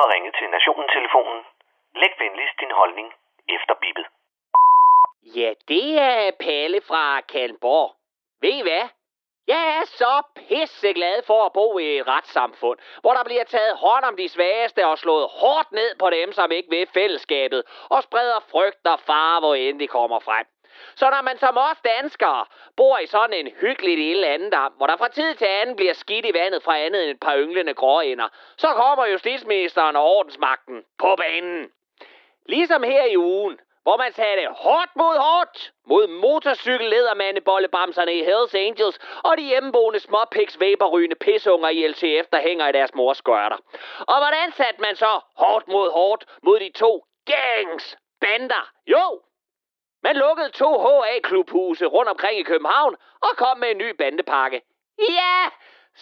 har ringet til Nationen-telefonen. Læg venligst din holdning efter bippet. Ja, det er Palle fra Kalmborg. Ved I hvad? Jeg er så pisseglad for at bo i et retssamfund, hvor der bliver taget hånd om de svageste og slået hårdt ned på dem, som ikke vil fællesskabet, og spreder frygt og fare, hvor end de kommer frem. Så når man som os danskere bor i sådan en hyggelig lille andendam, hvor der fra tid til anden bliver skidt i vandet fra andet end et par ynglende gråænder, så kommer justitsministeren og ordensmagten på banen. Ligesom her i ugen, hvor man satte hårdt mod hårdt mod motorcykelledermandebollebamserne i Hells Angels og de hjemmeboende småpiks vaporrygende pisunger i LTF, der hænger i deres mors skørter. Og hvordan satte man så hårdt mod hårdt mod de to gangs bander? Jo, man lukkede to HA-klubhuse rundt omkring i København og kom med en ny bandepakke. Ja,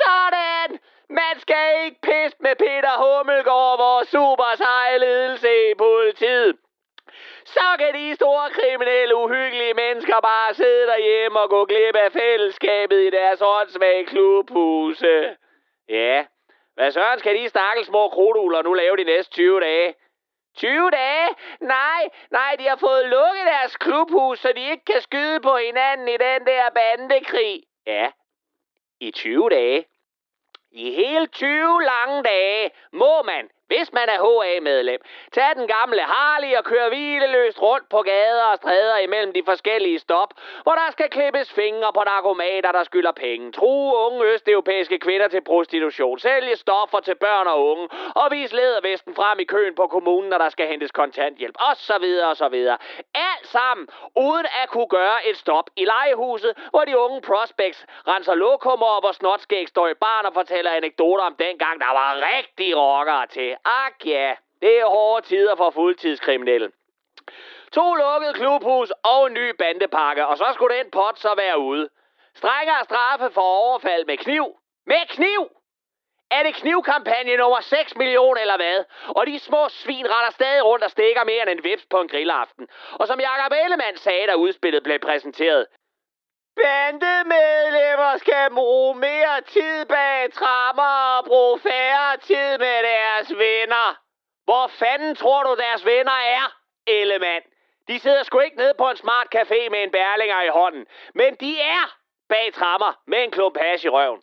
sådan! Man skal ikke pisse med Peter Hummelgaard, vores super seje ledelse i politiet. Så kan de store kriminelle, uhyggelige mennesker bare sidde derhjemme og gå glip af fællesskabet i deres åndssvage klubhuse. Ja, hvad søren skal de stakkels små krudugler nu lave de næste 20 dage? 20 dage? Nej, nej, de har fået lukket deres klubhus, så de ikke kan skyde på hinanden i den der bandekrig. Ja, i 20 dage. I hele 20 lange dage må man hvis man er HA-medlem, tag den gamle Harley og kør hvileløst rundt på gader og stræder imellem de forskellige stop, hvor der skal klippes fingre på narkomater, der skylder penge, true unge østeuropæiske kvinder til prostitution, sælge stoffer til børn og unge, og vis ledervesten frem i køen på kommunen, når der skal hentes kontanthjælp, og så videre og så videre. Alt sammen, uden at kunne gøre et stop i legehuset, hvor de unge prospects renser lokummer op og snotskæg står i barn og fortæller anekdoter om dengang, der var rigtig rockere til. Ak ja, det er hårde tider for fuldtidskriminelle. To lukkede klubhus og en ny bandepakke, og så skulle den pot så være ude. Strengere straffe for overfald med kniv. Med kniv! Er det knivkampagne nummer 6 millioner eller hvad? Og de små svin retter stadig rundt og stikker mere end en vips på en grillaften. Og som Jakob Ellemann sagde, da udspillet blev præsenteret. Bandemedlemmer skal bruge mere tid bag trammer og bruge færre tid med deres venner. Hvor fanden tror du, deres venner er, Ellemann? De sidder sgu ikke nede på en smart café med en bærlinger i hånden. Men de er bag trammer med en klump hash i røven.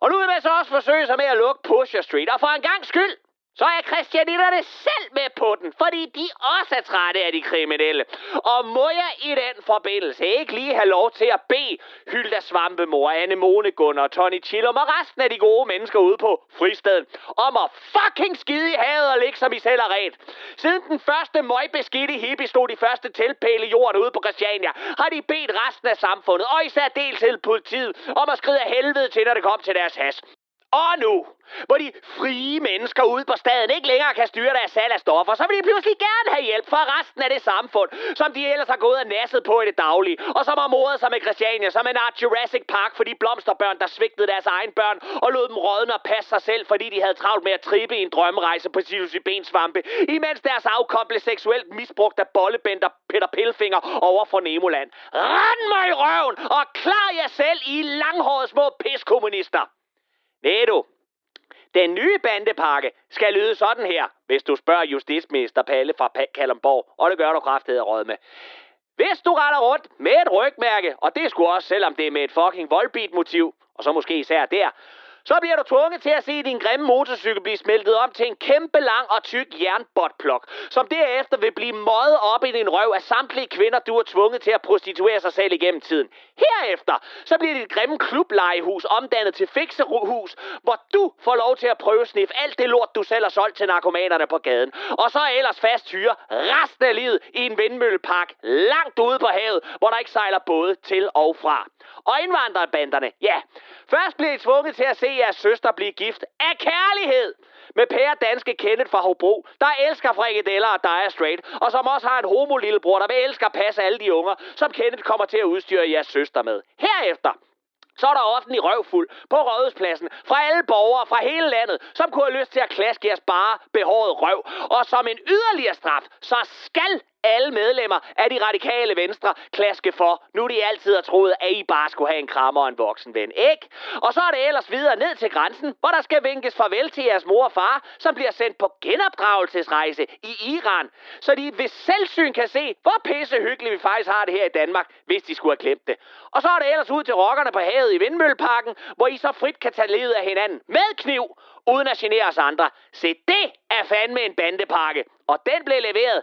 Og nu vil man så også forsøge sig med at lukke Pusher Street. Og for en gang skyld, så er christianitterne selv med på den, fordi de også er trætte af de kriminelle. Og må jeg i den forbindelse ikke lige have lov til at bede Hylda Svampemor, Anne Monegund og Tony Chillum og resten af de gode mennesker ude på fristaden om at fucking skide i havet og ligge som I selv er ret. Siden den første møgbeskidte hippie stod de første teltpæle jorden ude på Christiania, har de bedt resten af samfundet, og især dels til politiet, om at skride af helvede til, når det kom til deres has. Og nu, hvor de frie mennesker ude på staden ikke længere kan styre deres salg af stoffer, så vil de pludselig gerne have hjælp fra resten af det samfund, som de ellers har gået og nasset på i det daglige, og som har modet sig med Christiania som en art Jurassic Park for de blomsterbørn, der svigtede deres egen børn og lod dem rådne og passe sig selv, fordi de havde travlt med at trippe i en drømmerejse på psilocybensvampe, imens deres afkom seksuelt misbrugt af bollebender Peter Pilfinger over for Nemoland. Rand mig i røven og klar jer selv i langhårede små piskommunister! Ved du, den nye bandepakke skal lyde sådan her, hvis du spørger justitsminister Palle fra Kalundborg, og det gør du kraftedet råd med. Hvis du retter rundt med et rygmærke, og det skulle også, selvom det er med et fucking voldbeat motiv, og så måske især der, så bliver du tvunget til at se din grimme motorcykel blive smeltet om til en kæmpe lang og tyk jernbotplok, som derefter vil blive møjet op i din røv af samtlige kvinder, du er tvunget til at prostituere sig selv igennem tiden. Herefter, så bliver dit grimme klublejehus omdannet til fikserhus, hvor du får lov til at prøve snif alt det lort, du selv har solgt til narkomanerne på gaden. Og så ellers fast hyre resten af livet i en vindmøllepark langt ude på havet, hvor der ikke sejler både til og fra. Og indvandrerbanderne, ja, først bliver I tvunget til at se jeres søster blive gift af kærlighed med pære danske Kenneth fra Hobro, der elsker frikadeller og dig er straight, og som også har en homo lillebror, der vil elsker at passe alle de unger, som Kenneth kommer til at udstyre jeres søster med. Herefter, så er der offentlig røvfuld på Rådhuspladsen fra alle borgere fra hele landet, som kunne have lyst til at klaske jeres bare behåret røv. Og som en yderligere straf, så skal alle medlemmer af de radikale venstre klaske for. Nu de altid har troet, at I bare skulle have en krammer og en voksen ven, ikke? Og så er det ellers videre ned til grænsen, hvor der skal vinkes farvel til jeres mor og far, som bliver sendt på genopdragelsesrejse i Iran, så de ved selvsyn kan se, hvor pisse hyggeligt vi faktisk har det her i Danmark, hvis de skulle have glemt det. Og så er det ellers ud til rockerne på havet i Vindmølleparken, hvor I så frit kan tage livet af hinanden med kniv, uden at genere os andre. Se, det er fandme en bandepakke, og den blev leveret